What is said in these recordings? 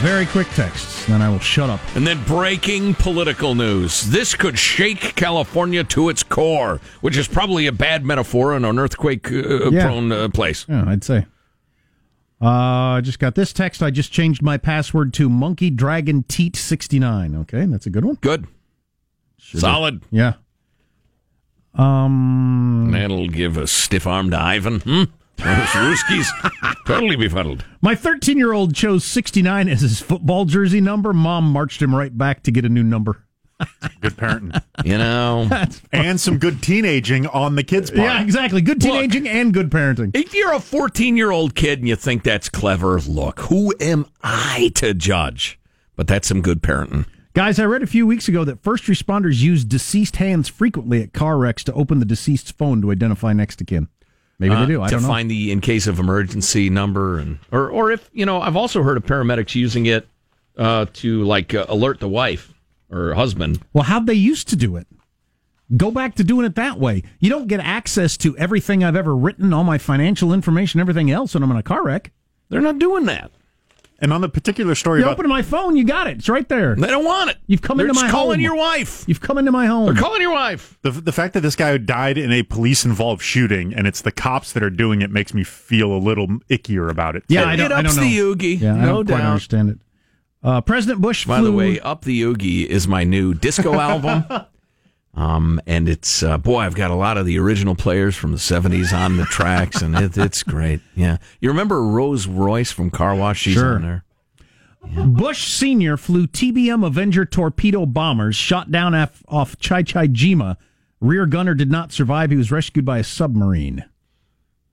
very quick texts, then I will shut up. And then breaking political news. This could shake California to its core, which is probably a bad metaphor in an earthquake uh, Yeah. prone uh, place. Yeah, I'd say. Uh, I just got this text. I just changed my password to Monkey Dragon Teat sixty nine. Okay, that's a good one. Good. Solid. Yeah. Um, That'll give a stiff arm to Ivan. Hmm? Those Ruskies totally befuddled. my thirteen year old chose sixty nine as his football jersey number. Mom marched him right back to get a new number. Good parenting. You know, and some good teenaging on the kids' part. Yeah, exactly. Good Look. teenaging and good parenting. if you're a 14 year old kid and you think that's clever, look, who am I to judge? But that's some good parenting. Guys, I read a few weeks ago that first responders use deceased hands frequently at car wrecks to open the deceased's phone to identify next to kin. Maybe Uh, they do. I to don't know. find the in case of emergency number and or or if you know I've also heard of paramedics using it uh, to like uh, alert the wife or husband. Well, how'd they used to do it? Go back to doing it that way. You don't get access to everything I've ever written, all my financial information, everything else when I'm in a car wreck. They're not doing that. And on the particular story You about open my phone, you got it. It's right there. They don't want it. You've come into my home. They're into just my calling home. your wife. You've come into my home. They're calling your wife. the the fact that this guy died in a police involved shooting and it's the cops that are doing it makes me feel a little ickier about it. Yeah, too. I it don't, I ups don't know. the oogie. Yeah, I no don't quite doubt. understand it. Uh, President Bush By flew. the way, Up the Oogie is my new disco album. Um, and it's uh, boy, I've got a lot of the original players from the '70s on the tracks, and it, it's great. Yeah, you remember Rose Royce from Car Wash? She's Sure. on there. Bush Sr. flew TBM Avenger torpedo bombers shot down af- off Chichi Jima. Rear gunner did not survive. He was rescued by a submarine.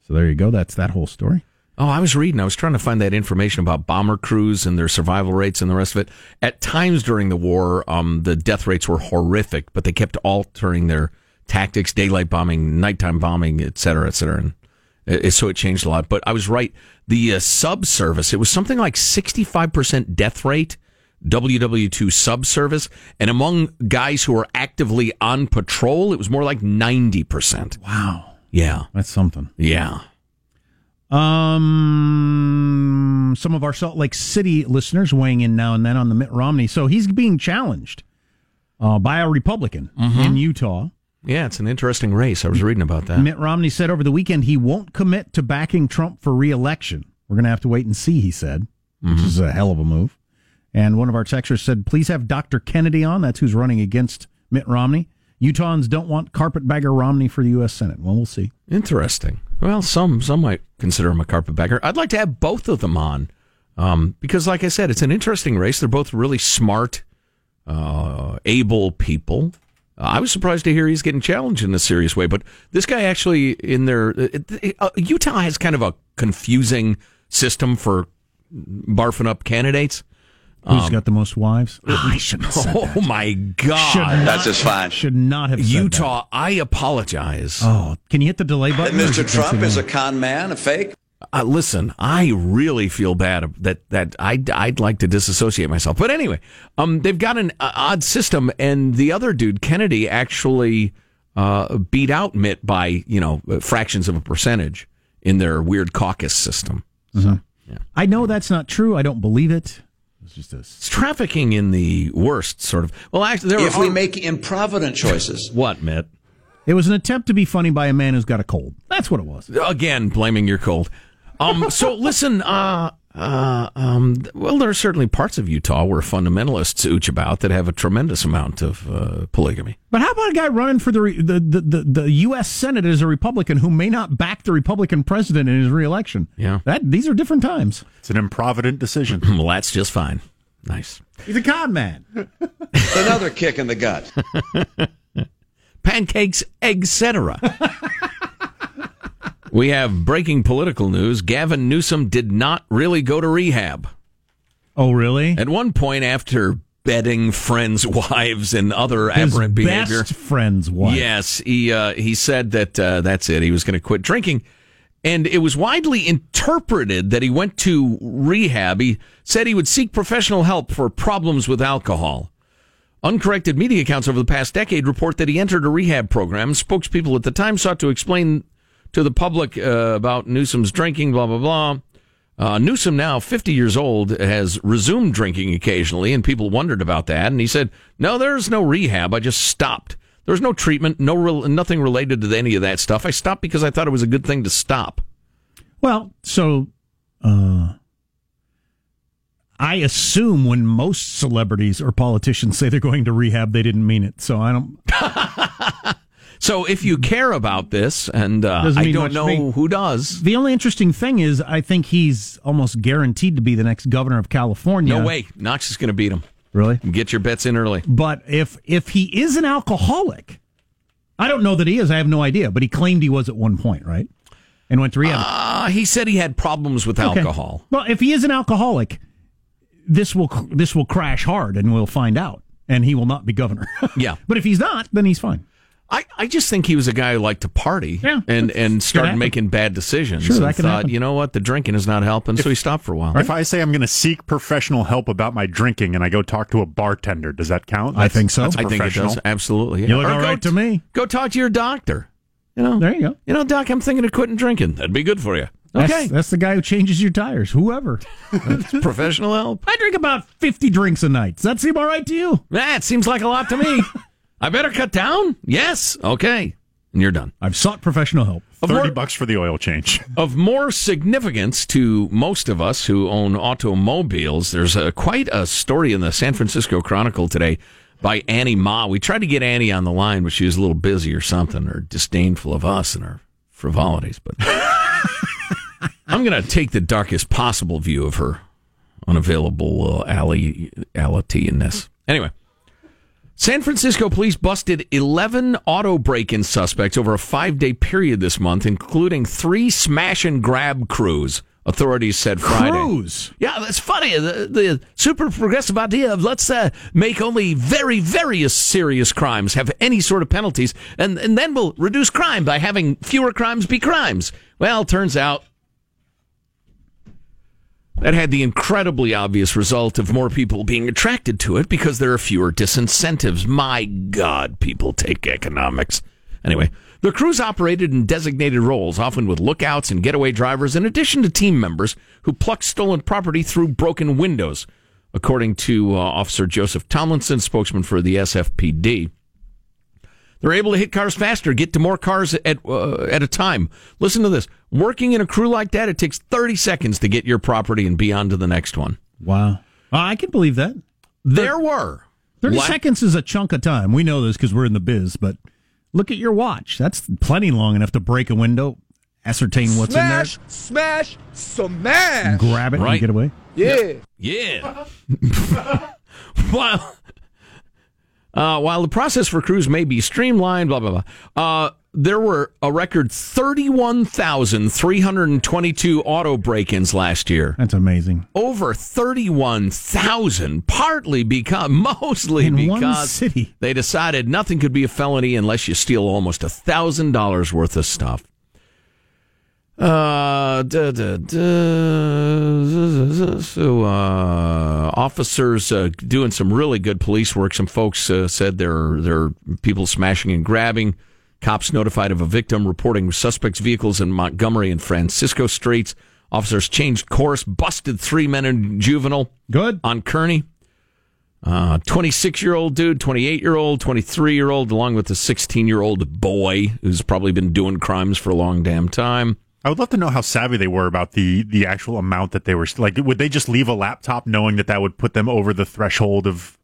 So there you go. That's that whole story. Oh, I was reading. I was trying to find that information about bomber crews and their survival rates and the rest of it. At times during the war, um, the death rates were horrific, but they kept altering their tactics: daylight bombing, nighttime bombing, et cetera, et cetera. And so it changed a lot. But I was right. The uh, sub service, it was something like sixty-five percent death rate. WW2 sub service, and among guys who are actively on patrol, it was more like ninety percent. Wow. Yeah, That's something. yeah. Um, some of our Salt Lake City listeners weighing in now and then on the Mitt Romney. So he's being challenged uh, by a Republican in Utah. Yeah, it's an interesting race. I was reading about that. Mitt Romney said over the weekend he won't commit to backing Trump for reelection. We're going to have to wait and see, he said, which is a hell of a move. And one of our texters said, please have Dr. Kennedy on. That's who's running against Mitt Romney. Utahns don't want carpetbagger Romney for the U.S. Senate. Well, we'll see. Interesting. Well, some some might consider him a carpetbagger. I'd like to have both of them on um, because, like I said, it's an interesting race. They're both really smart, uh, able people. Uh, I was surprised to hear he's getting challenged in a serious way, but this guy actually in it, it, uh, Utah has kind of a confusing system for barfing up candidates. Who's got the most wives? I shouldn't have said Oh my God, not, That's just fine. Should not have said Utah! I apologize. Oh, can you hit the delay button? or Mr. Trump is a con man, a fake. Uh, listen, I really feel bad that that I'd, I'd like to disassociate myself. But anyway, um, they've got an uh, odd system, and the other dude, Kennedy, actually uh, beat out Mitt by you know fractions of a percentage in their weird caucus system. I know that's not true. I don't believe it. It's just a It's trafficking in the worst sort of. Well, actually, there If are we make improvident choices, what Mitt It was an attempt to be funny by a man who's got a cold. That's what it was. again blaming your cold. Um, so listen, uh, uh, um, well, there are certainly parts of Utah where fundamentalists ooch about that have a tremendous amount of uh, polygamy. But how about a guy running for the, re- the, the, the, the U.S. Senate as a Republican who may not back the Republican president in his reelection? Yeah. That These are different times. It's an improvident decision. Well, that's just fine. Nice. He's a con man. another kick in the gut. Pancakes, etc. we have breaking political news. Gavin Newsom did not really go to rehab. Oh, really? At one point, after betting friends' wives and other His aberrant best friend's wife. Yes, he uh, he said that uh, that's it. He was going to quit drinking, and it was widely interpreted that he went to rehab. He said he would seek professional help for problems with alcohol. Uncorrected media accounts over the past decade report that he entered a rehab program. Spokespeople at the time sought to explain to the public uh, about Newsom's drinking, blah blah blah. Uh, Newsom, now 50 years old, has resumed drinking occasionally, and people wondered about that. And he said, No, there's no rehab. I just stopped. There's no treatment, no rel nothing related to any of that stuff. I stopped because I thought it was a good thing to stop. Well, so uh, I assume when most celebrities or politicians say they're going to rehab, they didn't mean it. So I don't. So if you care about this, and uh, I don't know who does, The only interesting thing is, I think he's almost guaranteed to be the next governor of California. no way. Knox is going to beat him. Really? Get your bets in early. But if if he is an alcoholic, I don't know that he is. I have no idea. But he claimed he was at one point, right? And went to rehab. Uh, he said he had problems with Okay. alcohol. Well, if he is an alcoholic, this will this will crash hard, and we'll find out, and he will not be governor. Yeah. but if he's not, then he's fine. I, I just think he was a guy who liked to party Yeah, and, and started making bad decisions. Sure, and that can thought, happen. you know what, the drinking is not helping, so he stopped for a while. If I say I'm going to seek professional help about my drinking and I go talk to a bartender, does that count? I think so. That's I think it does. Absolutely. yeah. You look Or all go right to me. Go talk to your doctor. You know, There you go. You know, doc, I'm thinking of quitting drinking. That'd be good for you. That's, Okay. that's the guy who changes your tires. Whoever. professional help. I drink about fifty drinks a night. Does that seem all right to you? That seems like a lot to me. I better cut down? Yes. Okay. And you're done. I've sought professional help. Of 30 more, bucks for the oil change. of more significance to most of us who own automobiles, there's a, quite a story in the San Francisco Chronicle today by Annie Ma. We tried to get Annie on the line, but she was a little busy or something, or disdainful of us and our frivolities. But I'm going to take the darkest possible view of her unavailable uh, alley allity in this. Anyway. San Francisco police busted 11 auto break in suspects over a five day period this month, including three smash and grab crews, authorities said Friday. Cruise. Yeah, that's funny. The, the super progressive idea of let's uh, make only very, very serious crimes have any sort of penalties, and, and then we'll reduce crime by having fewer crimes be crimes. Well, turns out that had the incredibly obvious result of more people being attracted to it because there are fewer disincentives. My God, people take economics. Anyway, the crews operated in designated roles, often with lookouts and getaway drivers, in addition to team members who plucked stolen property through broken windows, according to uh, Officer Joseph Tomlinson, spokesman for the SFPD. They're able to hit cars faster, get to more cars at uh, at a time. Listen to this: working in a crew like that, it takes 30 seconds to get your property and be on to the next one. Wow. Uh, I can believe that. There were 30 la- seconds is a chunk of time. We know this because we're in the biz, but look at your watch. That's plenty long enough to break a window, ascertain what's Smash, smash, in there, smash. Smash, smash. Grab it, Right. and get away. Yeah. Yeah. while uh, while the process for crews may be streamlined, blah blah blah. Uh, there were a record thirty-one thousand three hundred and twenty-two auto break-ins last year. That's amazing. Over thirty-one thousand, partly because, mostly In because city. they decided nothing could be a felony unless you steal almost a thousand dollars worth of stuff. Uh, da, da, da, so uh, officers uh, doing some really good police work. Some folks uh, said there there are people smashing and grabbing. Cops notified of a victim reporting suspects' vehicles in Montgomery and Francisco streets. Officers changed course, busted three men in juvenile Good. on Kearny. 26 year old dude, 28 year old, 23 year old, along with a 16 year old boy who's probably been doing crimes for a long damn time. I would love to know how savvy they were about the the actual amount that they were like. Would they just leave a laptop knowing that that would put them over the threshold of?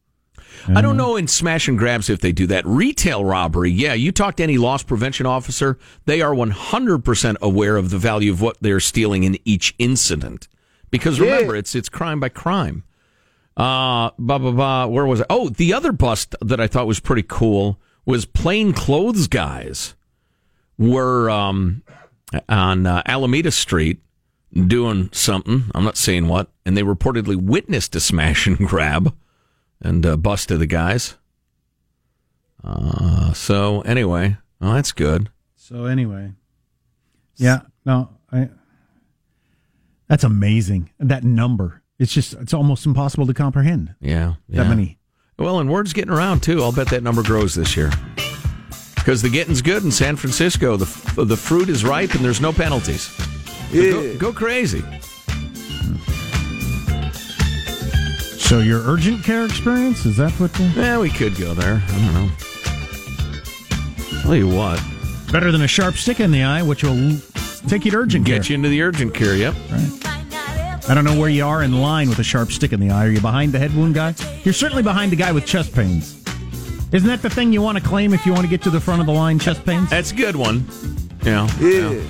I don't know in smash and grabs if they do that. Retail robbery, yeah, you talk to any loss prevention officer, they are 100% aware of the value of what they're stealing in each incident. Because remember, it's it's crime by crime. Uh, blah, blah, blah. Where was it? Oh, the other bust that I thought was pretty cool was plain clothes guys were um, on uh, Alameda Street doing something. I'm not saying what. And they reportedly witnessed a smash and grab and uh, busted the guys. Uh, so anyway, well, that's good. So anyway, yeah, no, I. That's amazing. That number. It's just it's almost impossible to comprehend. Yeah, That yeah. many. Well, and word's getting around too. I'll bet that number grows this year because the getting's good in San Francisco. The the fruit is ripe and there's no penalties. Yeah. Go, go crazy. So your urgent care experience is that what? The- yeah, we could go there. I don't know. Tell you what, better than a sharp stick in the eye, which will take you to urgent get care. you into the urgent care. Yep. Right. I don't know where you are in line with a sharp stick in the eye. Are you behind the head wound guy? You're certainly behind the guy with chest pains. Isn't that the thing you want to claim if you want to get to the front of the line? Chest pains. That's a good one. Yeah. yeah.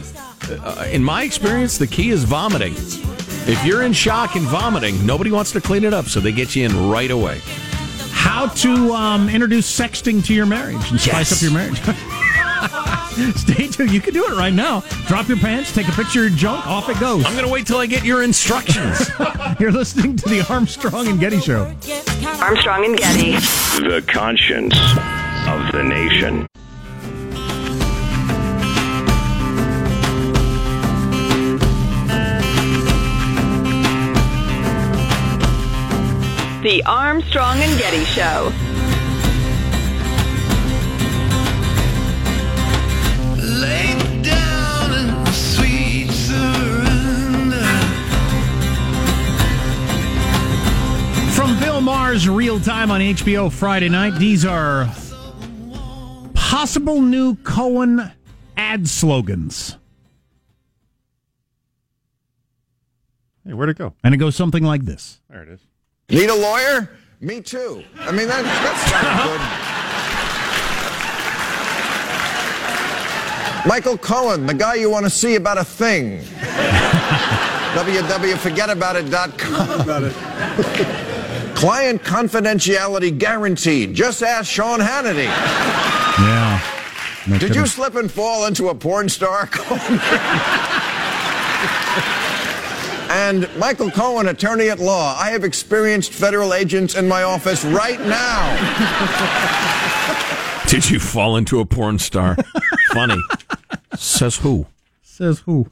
Uh, in my experience, the key is vomiting. If you're in shock and vomiting, nobody wants to clean it up, so they get you in right away. How to um, introduce sexting to your marriage and spice Yes. up your marriage. Stay tuned. You can do it right now. Drop your pants, take a picture of your junk, off it goes. I'm going to wait till I get your instructions. You're listening to the Armstrong and Getty Show. Armstrong and Getty. The conscience of the nation. The Armstrong and Getty Show. From Bill Maher's Real Time on HBO Friday night, these are possible new Cohen ad slogans. Hey, where'd it go? And it goes something like this There it is. Need a lawyer? Me too. I mean, that, that's not good. Michael Cohen, the guy you want to see about a thing. www.forgetabout.it.com. Client confidentiality guaranteed. Just ask Sean Hannity. Yeah. No Did kidding. you slip and fall into a porn star? And Michael Cohen, attorney at law. I have experienced federal agents in my office right now. Did you fall into a porn star? Funny. Says who? Says who?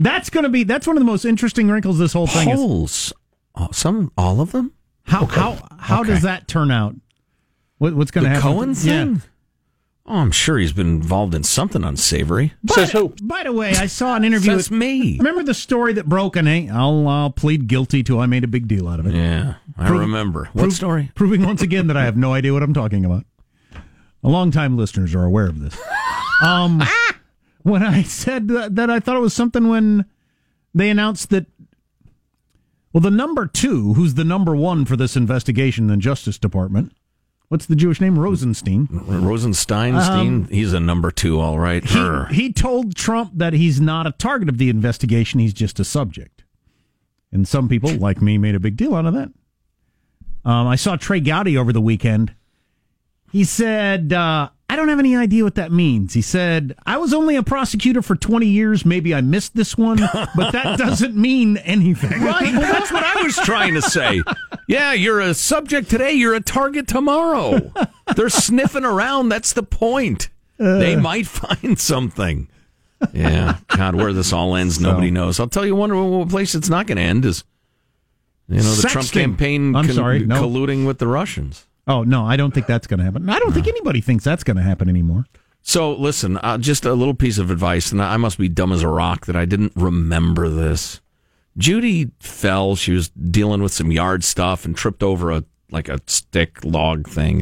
That's going to be, that's one of the most interesting wrinkles of this whole thing is Holes. Oh, some, all of them? how, how, how Okay. does that turn out? What, what's going to The happen? Cohen thing? Yeah. Oh, I'm sure he's been involved in something unsavory. Says who? By the way, I saw an interview Says with me. Remember the story that broke, and I'll, I'll plead guilty to I made a big deal out of it. Yeah, I Prove- remember. What Prove- story? Proving once again that I have no idea what I'm talking about. A long-time listeners are aware of this. Um, when I said that, that I thought it was something when they announced that, well, the number two, who's the number one for this investigation in the Justice Department, what's the Jewish name? Rosenstein. Rosenstein, Steen, he's a number two, all right. He, he told Trump that he's not a target of the investigation, he's just a subject. And some people, like me, made a big deal out of that. Um, I saw Trey Gowdy over the weekend. He said, uh, don't have any idea what that means. He said, I was only a prosecutor for 20 years. Maybe I missed this one, but that doesn't mean anything. Right. Well, that's what I was trying to say. Yeah, you're a subject today. You're a target tomorrow. They're sniffing around. That's the point. they uh. might find something. Yeah. God, where this all ends, nobody knows. I'll tell you one, place it's not going to end is, you know, the Trump campaign I'm sorry, no. colluding with the Russians. Oh, no, I don't think that's going to happen. I don't think anybody thinks that's going to happen anymore. So listen, uh, just a little piece of advice, and I must be dumb as a rock that I didn't remember this. Judy fell. She was dealing with some yard stuff and tripped over a like a stick log thing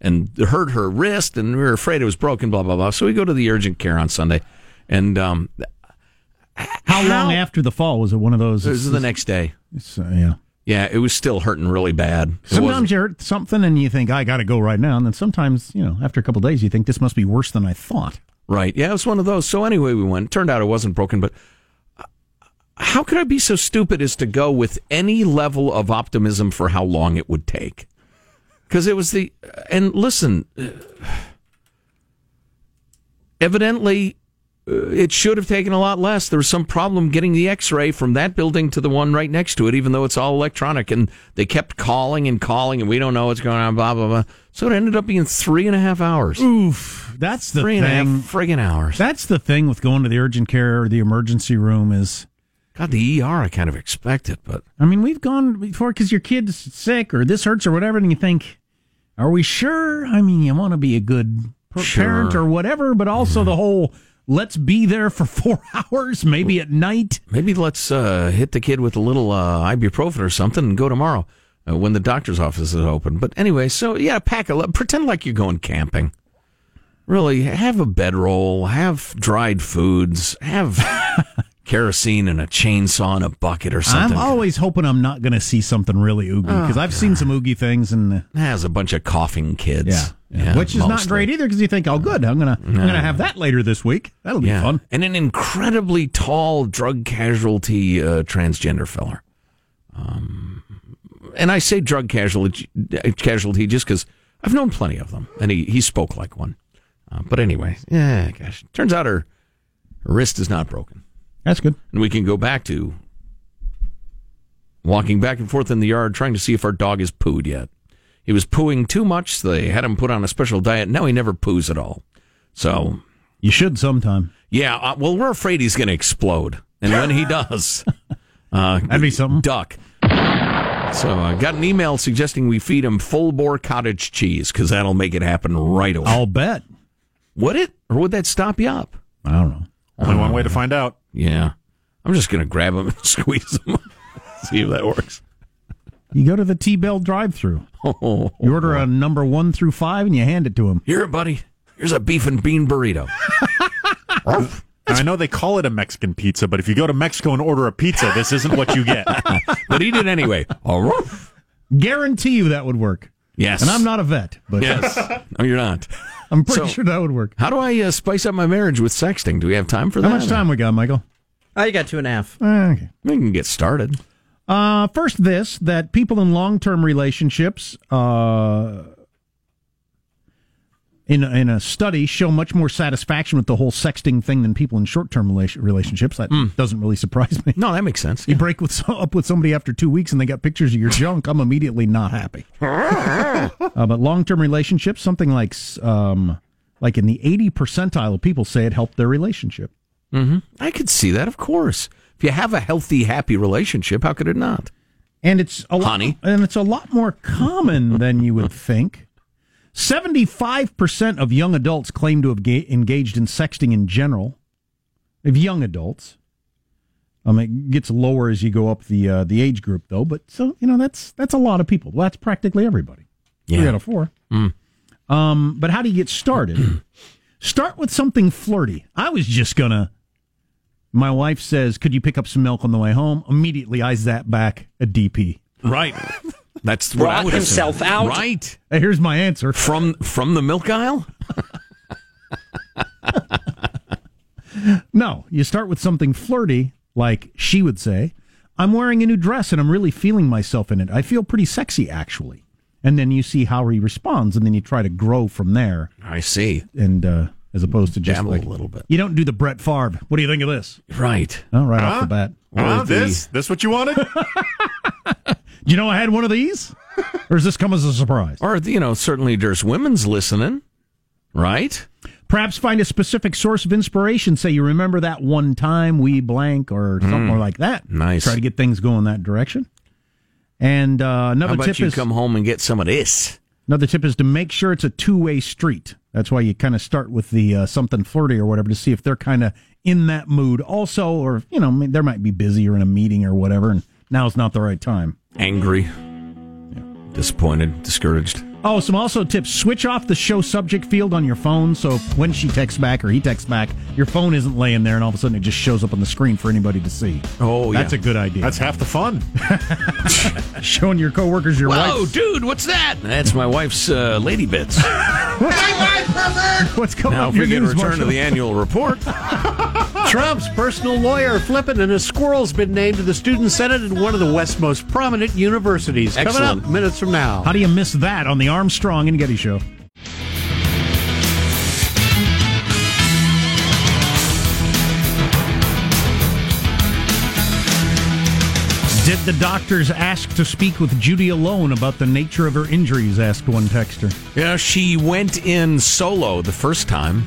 and, and hurt her wrist, and we were afraid it was broken. Blah blah blah. So we go to the urgent care on Sunday, and um, How, long after the fall was it one of those? this is the next day. It's, uh, yeah. Yeah, it was still hurting really bad. It Sometimes you hurt something and you think, I got to go right now. And then sometimes, you know, after a couple of days, you think this must be worse than I thought. Right. Yeah, it was one of those. So anyway, we went. Turned out it wasn't broken, but uh, how could I be so stupid as to go with any level of optimism for how long it would take? Because it was the and listen, uh, evidently it should have taken a lot less. There was some problem getting the X-ray from that building to the one right next to it, even though it's all electronic. And they kept calling and calling, and we don't know what's going on. Blah blah blah. So it ended up being three and a half hours. Oof. That's the Three and a half thing. friggin' hours. That's the thing with going to the urgent care or the emergency room is, God, the ER I kind of expect it, but I mean, we've gone before because your kid's sick or this hurts or whatever, and you think, are we sure? I mean, you want to be a good per- Sure. parent or whatever, but also the whole let's be there for four hours, maybe at night. maybe let's uh, hit the kid with a little uh, ibuprofen or something and go tomorrow. uh, when the doctor's office is open. But anyway, so yeah, pack a. Pretend like you're going camping. Really, have a bedroll, have dried foods, have kerosene and a chainsaw and a bucket or something. I'm always hoping I'm not going to see something really oogie because I've seen some oogie things and uh, has a bunch of coughing kids. yeah, which is not great either because you think, oh, good, I'm gonna I'm gonna have that later this week. That'll be Yeah, fun. and an incredibly tall drug casualty uh, transgender feller. Um, and I say drug casualty casualty just because I've known plenty of them, and he he spoke like one. Uh, but anyway, yeah, gosh, turns out her, her wrist is not broken, That's good. and we can go back to walking back and forth in the yard trying to see if our dog is pooed yet. He was pooing too much. So they had him put on a special diet. Now he never poos at all. So You should sometime. yeah, uh, well, we're afraid he's going to explode, and when he does, uh, That'd be something. duck. So I got an email suggesting we feed him full bore cottage cheese because that'll make it happen right away. I'll bet. Would it, or would that stop you up? I don't know. Only one uh-huh. way to find out. Yeah, I'm just going to grab him and squeeze him, see if that works. You go to the T Bell drive-through. Oh, You order a number one through five, and you hand it to him. here, buddy. Here's a beef and bean burrito. And I know they call it a Mexican pizza, but if you go to Mexico and order a pizza, this isn't what you get. but eat it anyway. All right. Guarantee you that would work. Yes. And I'm not a vet, but Yes. No, you're not. I'm pretty So- sure that would work. How do I uh, spice up my marriage with sexting? Do we have time for that? How much time we got, Michael? Oh, you got two and a half. Okay. We can get started. Uh, first, this that people in long term relationships, uh, in in a study, show much more satisfaction with the whole sexting thing than people in short term relationships. That doesn't really surprise me. No, that makes sense. You break with up with somebody after two weeks and they got pictures of your junk. I'm immediately not happy. uh, but long term relationships, something like um, like in the 80 percentile of people say it helped their relationship. I could see that, of course. If you have a healthy, happy relationship, how could it not? and it's a lot, Honey. and it's a lot more common than you would think. Seventy-five percent of young adults claim to have ga- engaged in sexting in general. Of young adults, um, it gets lower as you go up the uh, the age group, though. But so you know that's that's a lot of people. Well, that's practically everybody. Three Yeah. out of four. Um, but how do you get started? Start with something flirty. I was just gonna. My wife says, "Could you pick up some milk on the way home?" Immediately, I zap back a DP. Right. That's what I Brought would himself said. out. Right. Hey, here's my answer. From from the milk aisle? No, you start with something flirty, like she would say, I'm wearing a new dress and I'm really feeling myself in it. I feel pretty sexy, actually. And then you see how he responds, and then you try to grow from there, I see. and uh, as opposed to just Dabble like a little bit. You don't do the Brett Favre. What do you think of this? Right. Oh, right off the bat. Huh? Or the- this? This what you wanted? Do you know I had one of these? or does this come as a surprise? Or, you know, certainly there's women's listening. Right? Perhaps find a specific source of inspiration. Say you remember that one time we blank or something like that. Mm. Nice. Try to get things going that direction. And uh, How another about tip you is come home and get some of this? another tip is to make sure it's a two way street. That's why you kind of start with the uh, something flirty or whatever to see if they're kind of in that mood. Also, or you know, they might be busy or in a meeting or whatever, and now's not the right time. Angry. Disappointed, discouraged. Oh, some also tips. Switch off the show subject field on your phone so when she texts back or he texts back, your phone isn't laying there and all of a sudden it just shows up on the screen for anybody to see. Oh, That's yeah. a good idea. That's half the fun. showing your coworkers your Whoa, wife's. dude, what's that? That's my wife's uh, lady bits. What's going now, on? if we your get a return Marshall? to the annual report, Trump's personal lawyer flipping and a squirrel's been named to the student senate at one of the West's most prominent universities. Coming up minutes from now. How do you miss that on the Armstrong and Getty Show? Did the doctors ask to speak with Judy alone about the nature of her injuries? asked one texter. yeah, she went in solo the first time.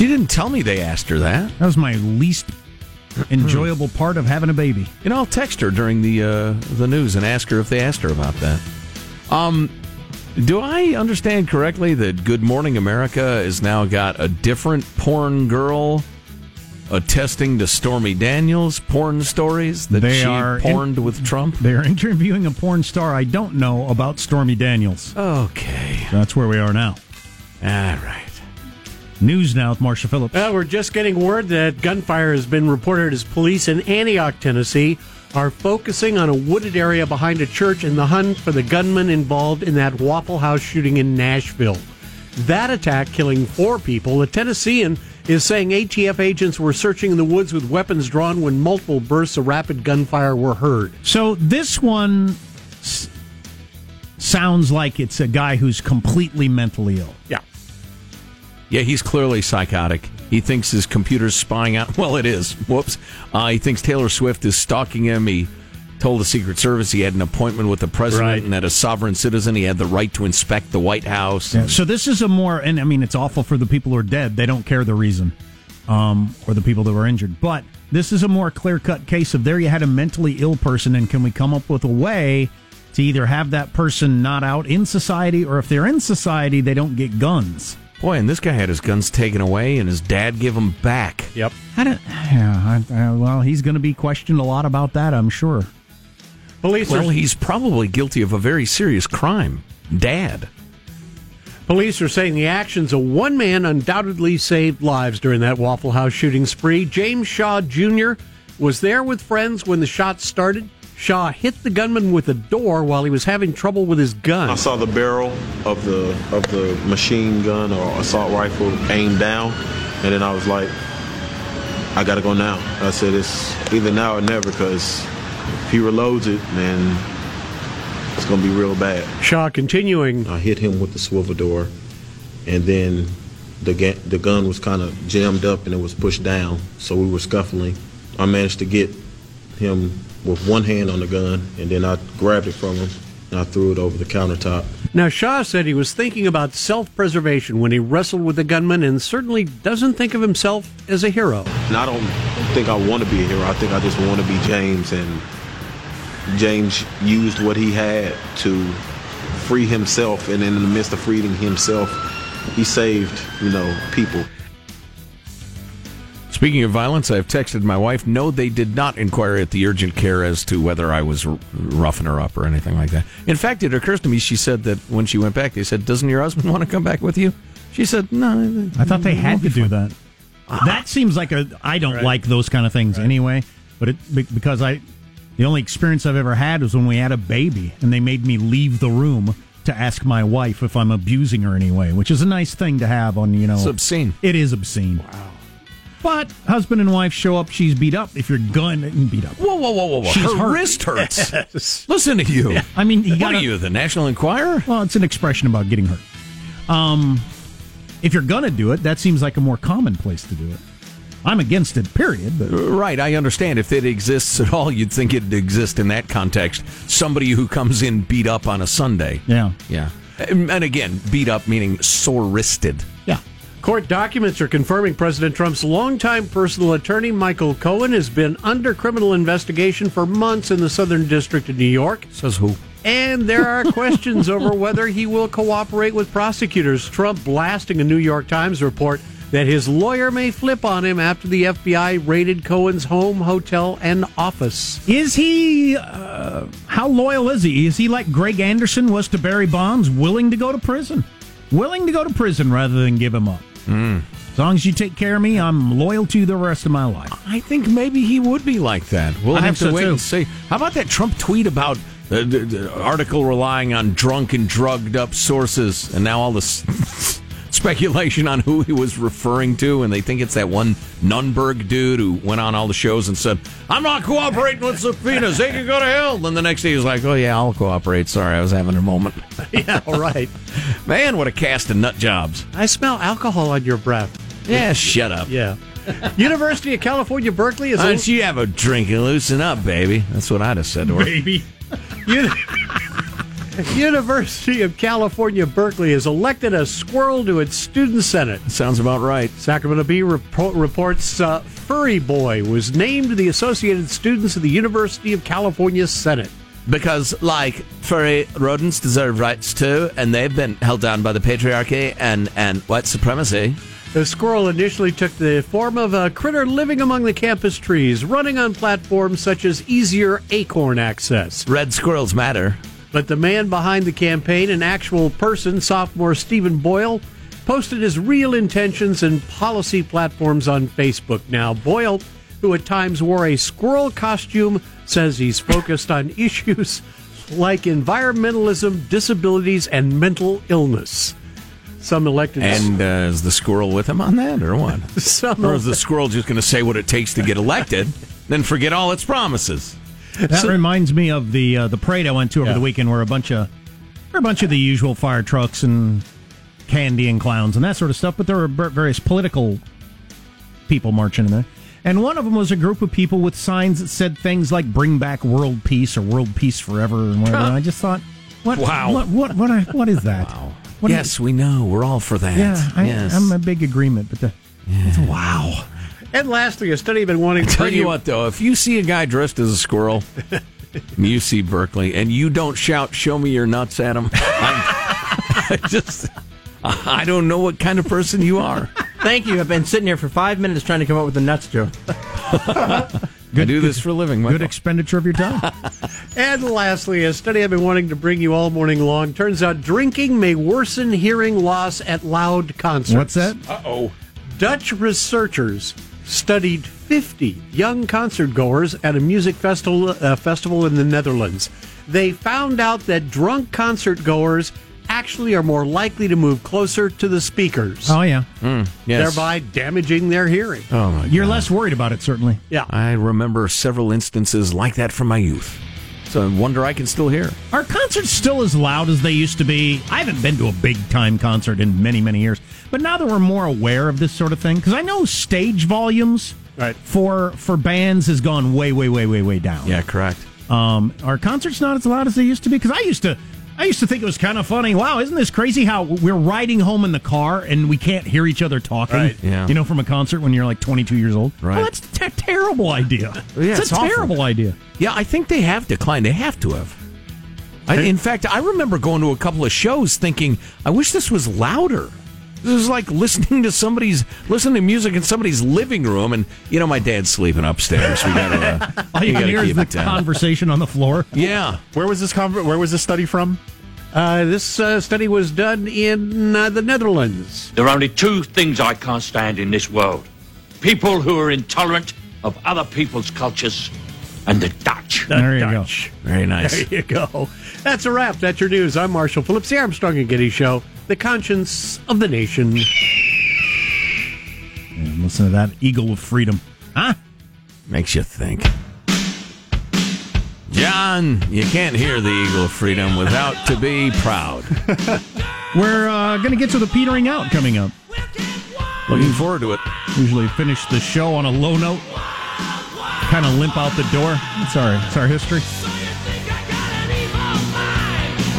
She didn't tell me they asked her that. That was my least enjoyable part of having a baby. You know, I'll text her during the uh, the news and ask her if they asked her about that. Um, do I understand correctly that Good Morning America has now got a different porn girl attesting to Stormy Daniels' porn stories that They she are in- porned with Trump. They're interviewing a porn star I don't know about Stormy Daniels. Okay. That's where we are now. All right. News now with Marshall Phillips. Well, we're just getting word that gunfire has been reported as police in Antioch, Tennessee, are focusing on a wooded area behind a church in the hunt for the gunman involved in that Waffle House shooting in Nashville. That attack killing four people. A Tennessean is saying ATF agents were searching in the woods with weapons drawn when multiple bursts of rapid gunfire were heard. So this one s- sounds like it's a guy who's completely mentally ill. Yeah. Yeah, he's clearly psychotic. He thinks his computer's spying out. Well, it is. Whoops. Uh, he thinks Taylor Swift is stalking him. He told the Secret Service he had an appointment with the president Right. and that a sovereign citizen he had the right to inspect the White House. So this is a more, and I mean, it's awful for the people who are dead. They don't care the reason, um, or the people that were injured. But this is a more clear cut case of there you had a mentally ill person, and can we come up with a way to either have that person not out in society, or if they're in society, they don't get guns. Boy, and this guy had his guns taken away, and his dad gave them back. Yep. How did, yeah, I, I, well, he's going to be questioned a lot about that, I'm sure. Police Well, are he's probably guilty of a very serious crime. Dad. Police are saying the actions of one man undoubtedly saved lives during that Waffle House shooting spree. James Shaw Jr. was there with friends when the shots started. Shaw hit the gunman with a door while he was having trouble with his gun. I saw the barrel of the of the machine gun or assault rifle aimed down, and then I was like, I gotta go now. I said it's either now or never because if he reloads it, then it's gonna be real bad. Shaw continuing. I hit him with the swivel door, and then the ga- the gun was kind of jammed up and it was pushed down, so we were scuffling. I managed to get him with one hand on the gun, and then I grabbed it from him and I threw it over the countertop. Now, Shaw said he was thinking about self preservation when he wrestled with the gunman and certainly doesn't think of himself as a hero. And I don't think I want to be a hero. I think I just want to be James. And James used what he had to free himself. And in the midst of freeing himself, he saved, you know, people. Speaking of violence, I've texted my wife. No, they did not inquire at the urgent care as to whether I was r- roughing her up or anything like that. In fact, it occurs to me, she said that when she went back, they said, Doesn't your husband want to come back with you? She said, No. I thought they had to do that. That seems like a. I don't like those kind of things anyway. But it because I, the only experience I've ever had was when we had a baby and they made me leave the room to ask my wife if I'm abusing her anyway, which is a nice thing to have on you know. It's obscene. It is obscene. Wow. But husband and wife show up. She's beat up. If you're gun beat up. Whoa, whoa, whoa, whoa, whoa. She's her hurt. wrist hurts. Listen to you. I mean, you what gotta- are you, the National Enquirer? Well, it's an expression about getting hurt. Um, if you're gonna do it, that seems like a more common place to do it. I'm against it, period. But Right, I understand. If it exists at all, you'd think it'd exist in that context. Somebody who comes in beat up on a Sunday. yeah, Yeah. And and again, beat up meaning sore wristed. Court documents are confirming President Trump's longtime personal attorney, Michael Cohen, has been under criminal investigation for months in the Southern District of New York. Says who? And there are questions over whether he will cooperate with prosecutors. Trump blasting a New York Times report that his lawyer may flip on him after the FBI raided Cohen's home, hotel, and office. Is he? Uh, how loyal is he? Is he like Greg Anderson was to Barry Bonds, willing to go to prison, willing to go to prison rather than give him up? As long as you take care of me, I'm loyal to you the rest of my life. I think maybe he would be like that. We'll I have to so, wait too. and see. How about that Trump tweet about the, the, the article relying on drunk and drugged up sources, and now all this speculation on who he was referring to, and they think it's that one Nunberg dude who went on all the shows and said, "I'm not cooperating with subpoenas; they can go to hell." Then the next day he's like, "Oh yeah, I'll cooperate. Sorry, I was having a moment." Yeah, all right. Man, what a cast of nut jobs! I smell alcohol on your breath. Yeah, shut up. Yeah. University of California, Berkeley is Why don't you have a drink and loosen up, baby? That's what I'd have said to her. Baby. Uni- University of California, Berkeley has elected a squirrel to its student senate. Sounds about right. Sacramento Bee report, reports uh, Furry Boy was named the Associated Students of the University of California Senate. Because, like, furry rodents deserve rights too, and they've been held down by the patriarchy and, and white supremacy. The squirrel initially took the form of a critter living among the campus trees, running on platforms such as easier acorn access. Red squirrels matter. But the man behind the campaign, an actual person, sophomore Stephen Boyle, posted his real intentions and policy platforms on Facebook. Now, Boyle, who at times wore a squirrel costume, says he's focused on issues like environmentalism, disabilities, and mental illness. Some elected And uh, is the squirrel with him on that, or what? Some or is the squirrel just going to say what it takes to get elected, then forget all its promises? That reminds me of the uh, the parade I went to over Yeah. the weekend, where a bunch of where a bunch of the usual fire trucks and candy and clowns and that sort of stuff. But there were various political people marching in there, and one of them was a group of people with signs that said things like "Bring back world peace" or "World peace forever" and whatever. And I just thought, what? Wow. What? What? What, I, what is that? What is- yes, we know. We're all for that. yeah, I, yes. I'm a big agreement, but the, wow. And lastly, a study I've been wanting to Tell bring you what, though, if you see a guy dressed as a squirrel, you see Berkeley, and you don't shout, "Show me your nuts" at him, I'm, I just, I don't know what kind of person you are. Thank you. I've been sitting here for five minutes trying to come up with a nuts joke. I do this for a living. Good expenditure of your time. And lastly, a study I've been wanting to bring you all morning long turns out drinking may worsen hearing loss at loud concerts. What's that? Uh oh. Dutch researchers studied 50 young concert goers at a music festival, uh, festival in the Netherlands. They found out that drunk concert goers actually are more likely to move closer to the speakers, Oh yeah, Hmm, Yes. thereby damaging their hearing. Oh my you're God. less worried about it certainly. Yeah. I remember several instances like that from my youth. So I wonder I can still hear. Are concerts still as loud as they used to be? I haven't been to a big time concert in many, many years. But now that we're more aware of this sort of thing, because I know stage volumes Right. for for bands has gone way, way, way, way, way down. Yeah, correct. Um, are concerts not as loud as they used to be? Because I used to. I used to think it was kind of funny. Wow, isn't this crazy how we're riding home in the car and we can't hear each other talking? Right. Yeah. You know, from a concert when you're like 22 years old. Right. Well, that's a ter- terrible idea. Yeah, it's, it's a awful. terrible idea. Yeah, I think they have declined. They have to have. I, in fact, I remember going to a couple of shows thinking, I wish this was louder. This is like listening to somebody's listening to music in somebody's living room, and you know my dad's sleeping upstairs. We gotta, uh, All you can gotta hear is the conversation on the floor. Yeah, Where was this conver- Where was this study from? Uh, this uh, study was done in uh, the Netherlands. There are only two things I can't stand in this world people who are intolerant of other people's cultures and the Dutch. there you Dutch. very nice. There you go. That's a wrap. That's your news. I'm Marshall Phillips, the Armstrong and Getty Show, the conscience of the nation. And listen to that eagle of freedom. Huh? Makes you think. John, you can't hear the Eagle of Freedom without to be proud. We're uh, going to get to the petering out coming up. Looking forward to it. Usually finish the show on a low note, kind of limp out the door. It's our, it's our history.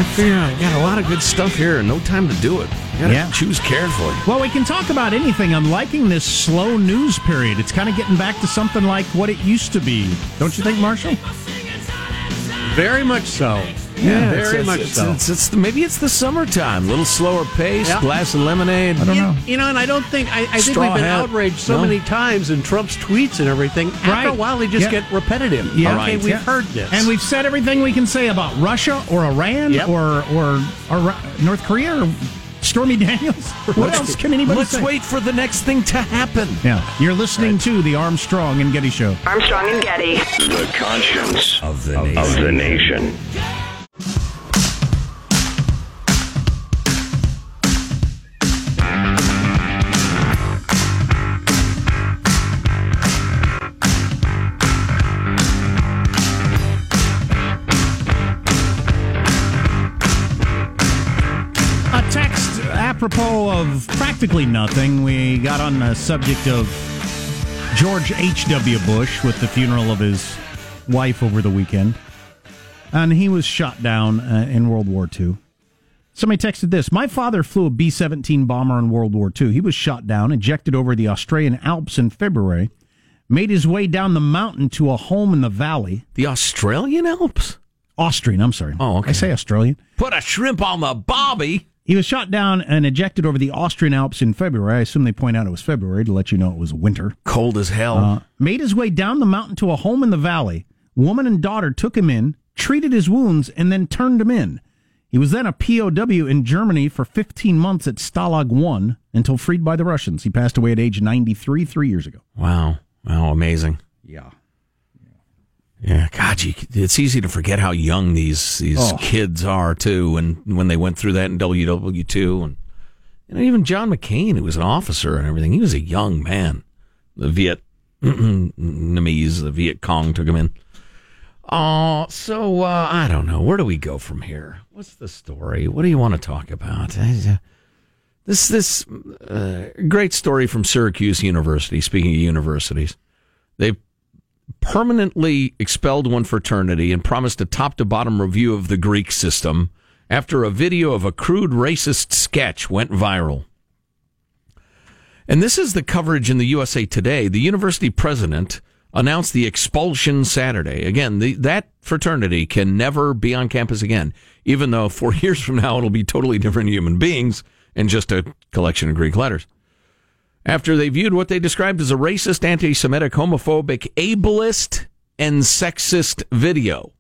I figure I got a lot of good stuff here and no time to do it. Gotta Yeah. choose carefully. Well, we can talk about anything. I'm liking this slow news period. It's kind of getting back to something like what it used to be. Don't you think, Marshall? Very much so. Yeah, very it's, much it's, so. It's, it's, maybe it's the summertime. A little slower pace, Yeah. glass of lemonade. I don't you, know. you know, and I don't think I, I think we've been hat. outraged so No. many times in Trump's tweets and everything. After Right. a while, they just Yeah. get repetitive. Yeah. Okay, Right. we've Yeah. heard this, And we've said everything we can say about Russia or Iran Yep. or, or or North Korea or Stormy Daniels. What else can anybody Let's say? wait for the next thing to happen. Yeah, you're listening to the Armstrong and Getty Show. Armstrong and Getty. The conscience of the nation. Of the nation. Apropos of practically nothing. We got on the subject of George H.W. Bush with the funeral of his wife over the weekend. And he was shot down uh, in World War II. Somebody texted this My father flew a B 17 bomber in World War II. He was shot down, ejected over the Australian Alps in February, made his way down the mountain to a home in the valley. The Australian Alps? Austrian, I'm sorry. Oh, okay. I say Australian. Put a shrimp on the bobby. He was shot down and ejected over the Austrian Alps in February. I assume they point out it was February to let you know it was winter. Cold as hell. Uh, made his way down the mountain to a home in the valley. Woman and daughter took him in, treated his wounds, and then turned him in. He was then a POW in Germany for 15 months at Stalag 1 until freed by the Russians. He passed away at age 93 three years ago. wow. Wow, amazing. Yeah. Yeah, God, you, it's easy to forget how young these these Oh. kids are too, and when they went through that in WW two, and you know, even John McCain, who was an officer and everything, he was a young man. The Viet Vietnamese, the Viet Cong took him in. Oh, so uh, I don't know. Where do we go from here? What's the story? What do you want to talk about? This this uh, great story from Syracuse University. Speaking of universities, they've permanently expelled one fraternity and promised a top to bottom review of the Greek system after a video of a crude racist sketch went viral. And this is the coverage in the USA Today. The university president announced the expulsion Saturday. Again, the, that fraternity can never be on campus again, even though four years from now it'll be totally different human beings and just a collection of Greek letters after they viewed what they described as a racist, anti Semitic, homophobic, ableist, and sexist video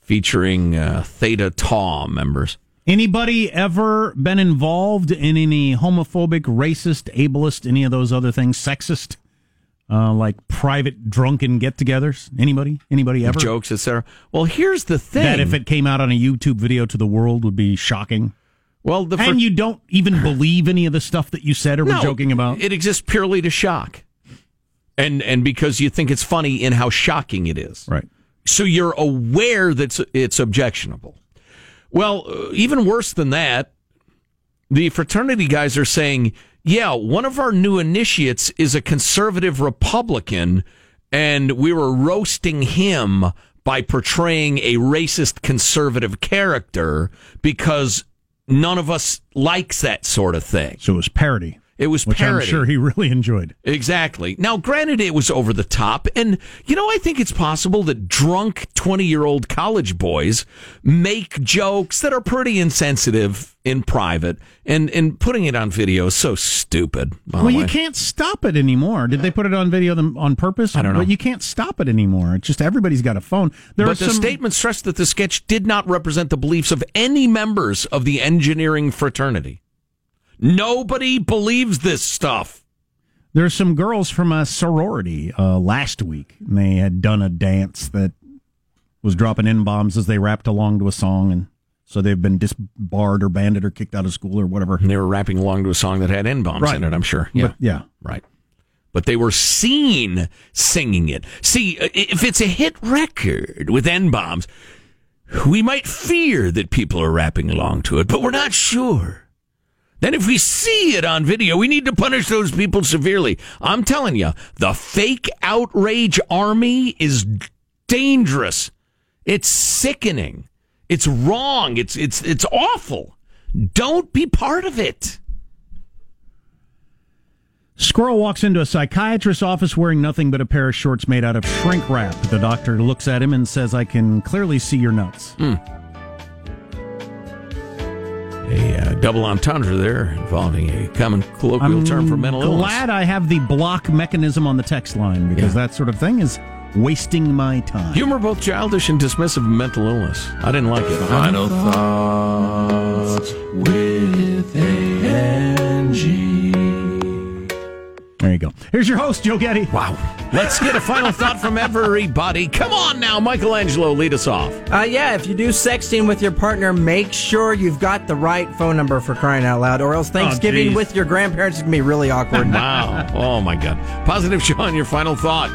featuring uh, Theta Tau members. Anybody ever been involved in any homophobic, racist, ableist, any of those other things, sexist, uh, like private drunken get-togethers? Anybody? Anybody ever? Jokes, etc. Well, here's the thing. That if it came out on a YouTube video to the world would be shocking. Well, the and you don't even believe any of the stuff that you said or were joking about. It exists purely to shock. And and because you think it's funny in how shocking it is. Right. So you're aware that it's, it's objectionable. Well, uh, even worse than that, the fraternity guys are saying, yeah, one of our new initiates is a conservative Republican, and we were roasting him by portraying a racist conservative character because none of us likes that sort of thing. So it was parody. It was which parody. I'm sure he really enjoyed. Exactly. Now, granted, it was over the top. And, you know, I think it's possible that drunk 20 year old college boys make jokes that are pretty insensitive in private. And, and putting it on video is so stupid. Well, you can't stop it anymore. Did they put it on video on purpose? I don't know. But you can't stop it anymore. It's just everybody's got a phone. There but the some, statement stressed that the sketch did not represent the beliefs of any members of the engineering fraternity. Nobody believes this stuff. There's some girls from a sorority uh, last week. And they had done a dance that was dropping in bombs as they rapped along to a song, and so they've been disbarred or banded or kicked out of school or whatever. And they were rapping along to a song that had N bombs Right. in it, I'm sure. Yeah. But, yeah. Right. But they were seen singing it. See, if it's a hit record with N bombs, we might fear that people are rapping along to it, but we're not sure. Then, if we see it on video, we need to punish those people severely. I'm telling you, the fake outrage army is dangerous. It's sickening. It's wrong. It's it's it's awful. Don't be part of it. Squirrel walks into a psychiatrist's office wearing nothing but a pair of shorts made out of shrink wrap. The doctor looks at him and says, I can clearly see your nuts. Hmm. A uh, double entendre there involving a common colloquial term for mental illness. glad I have the block mechanism on the text line because that sort of thing is wasting my time. Humor both childish and dismissive of mental illness. I didn't like it. Final thoughts with Angie. There you go. Here's your host, Joe Getty. Wow. Let's get a final thought from everybody. Come on now, Michael Angelo, lead us off. Uh, yeah, if you do sexting with your partner, make sure you've got the right phone number for crying out loud, or else Thanksgiving geez. with your grandparents is going to be really awkward. Wow. Oh my God. Positive Sean, your final thought.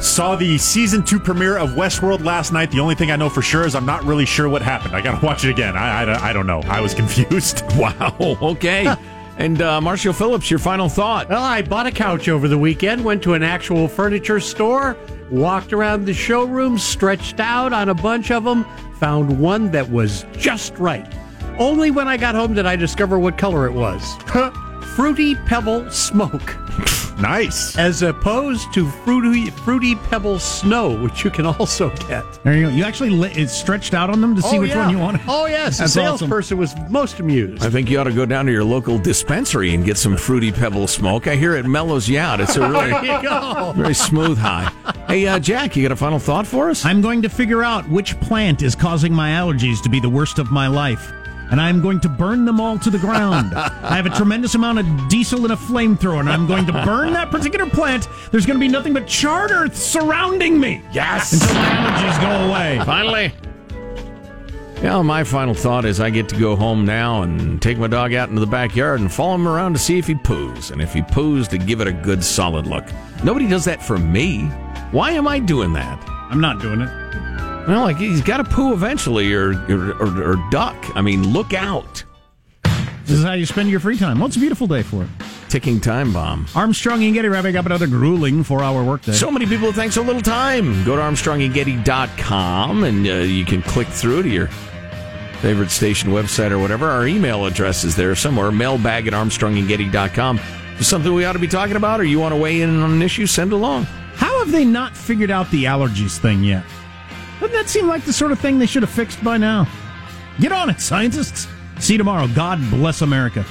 Saw the season two premiere of Westworld last night. The only thing I know for sure is I'm not really sure what happened. I gotta watch it again. I, I, I don't know. I was confused. Wow. Okay. and uh, Marshall Phillips, your final thought. Well, I bought a couch over the weekend, went to an actual furniture store, walked around the showroom, stretched out on a bunch of them, found one that was just right. Only when I got home did I discover what color it was. Fruity Pebble Smoke. Nice. As opposed to fruity, fruity pebble snow, which you can also get. There you go. You actually li- it's stretched out on them to see oh, which yeah. one you want. Oh, yes. The That's awesome. salesperson was most amused. I think you ought to go down to your local dispensary and get some fruity pebble smoke. I hear it mellows you out. It's a really there you go. very smooth high. Hey, uh, Jack, you got a final thought for us? I'm going to figure out which plant is causing my allergies to be the worst of my life. And I'm going to burn them all to the ground. I have a tremendous amount of diesel in a flamethrower, and I'm going to burn that particular plant. There's going to be nothing but charred earth surrounding me. Yes. Until my allergies go away. Finally. Yeah, my final thought is I get to go home now and take my dog out into the backyard and follow him around to see if he poos. And if he poos, to give it a good solid look. Nobody does that for me. Why am I doing that? I'm not doing it. Well, like he's got to poo eventually, or, or or or duck. I mean, look out! This is how you spend your free time. Well, it's a beautiful day for it. Ticking time bomb. Armstrong and Getty wrapping up another grueling four-hour workday. So many people think so little time. Go to ArmstrongandGetty.com and uh, you can click through to your favorite station website or whatever. Our email address is there somewhere. Mailbag at ArmstrongandGetty.com. Is something we ought to be talking about, or you want to weigh in on an issue? Send along. How have they not figured out the allergies thing yet? Doesn't that seem like the sort of thing they should have fixed by now? Get on it, scientists. See you tomorrow. God bless America.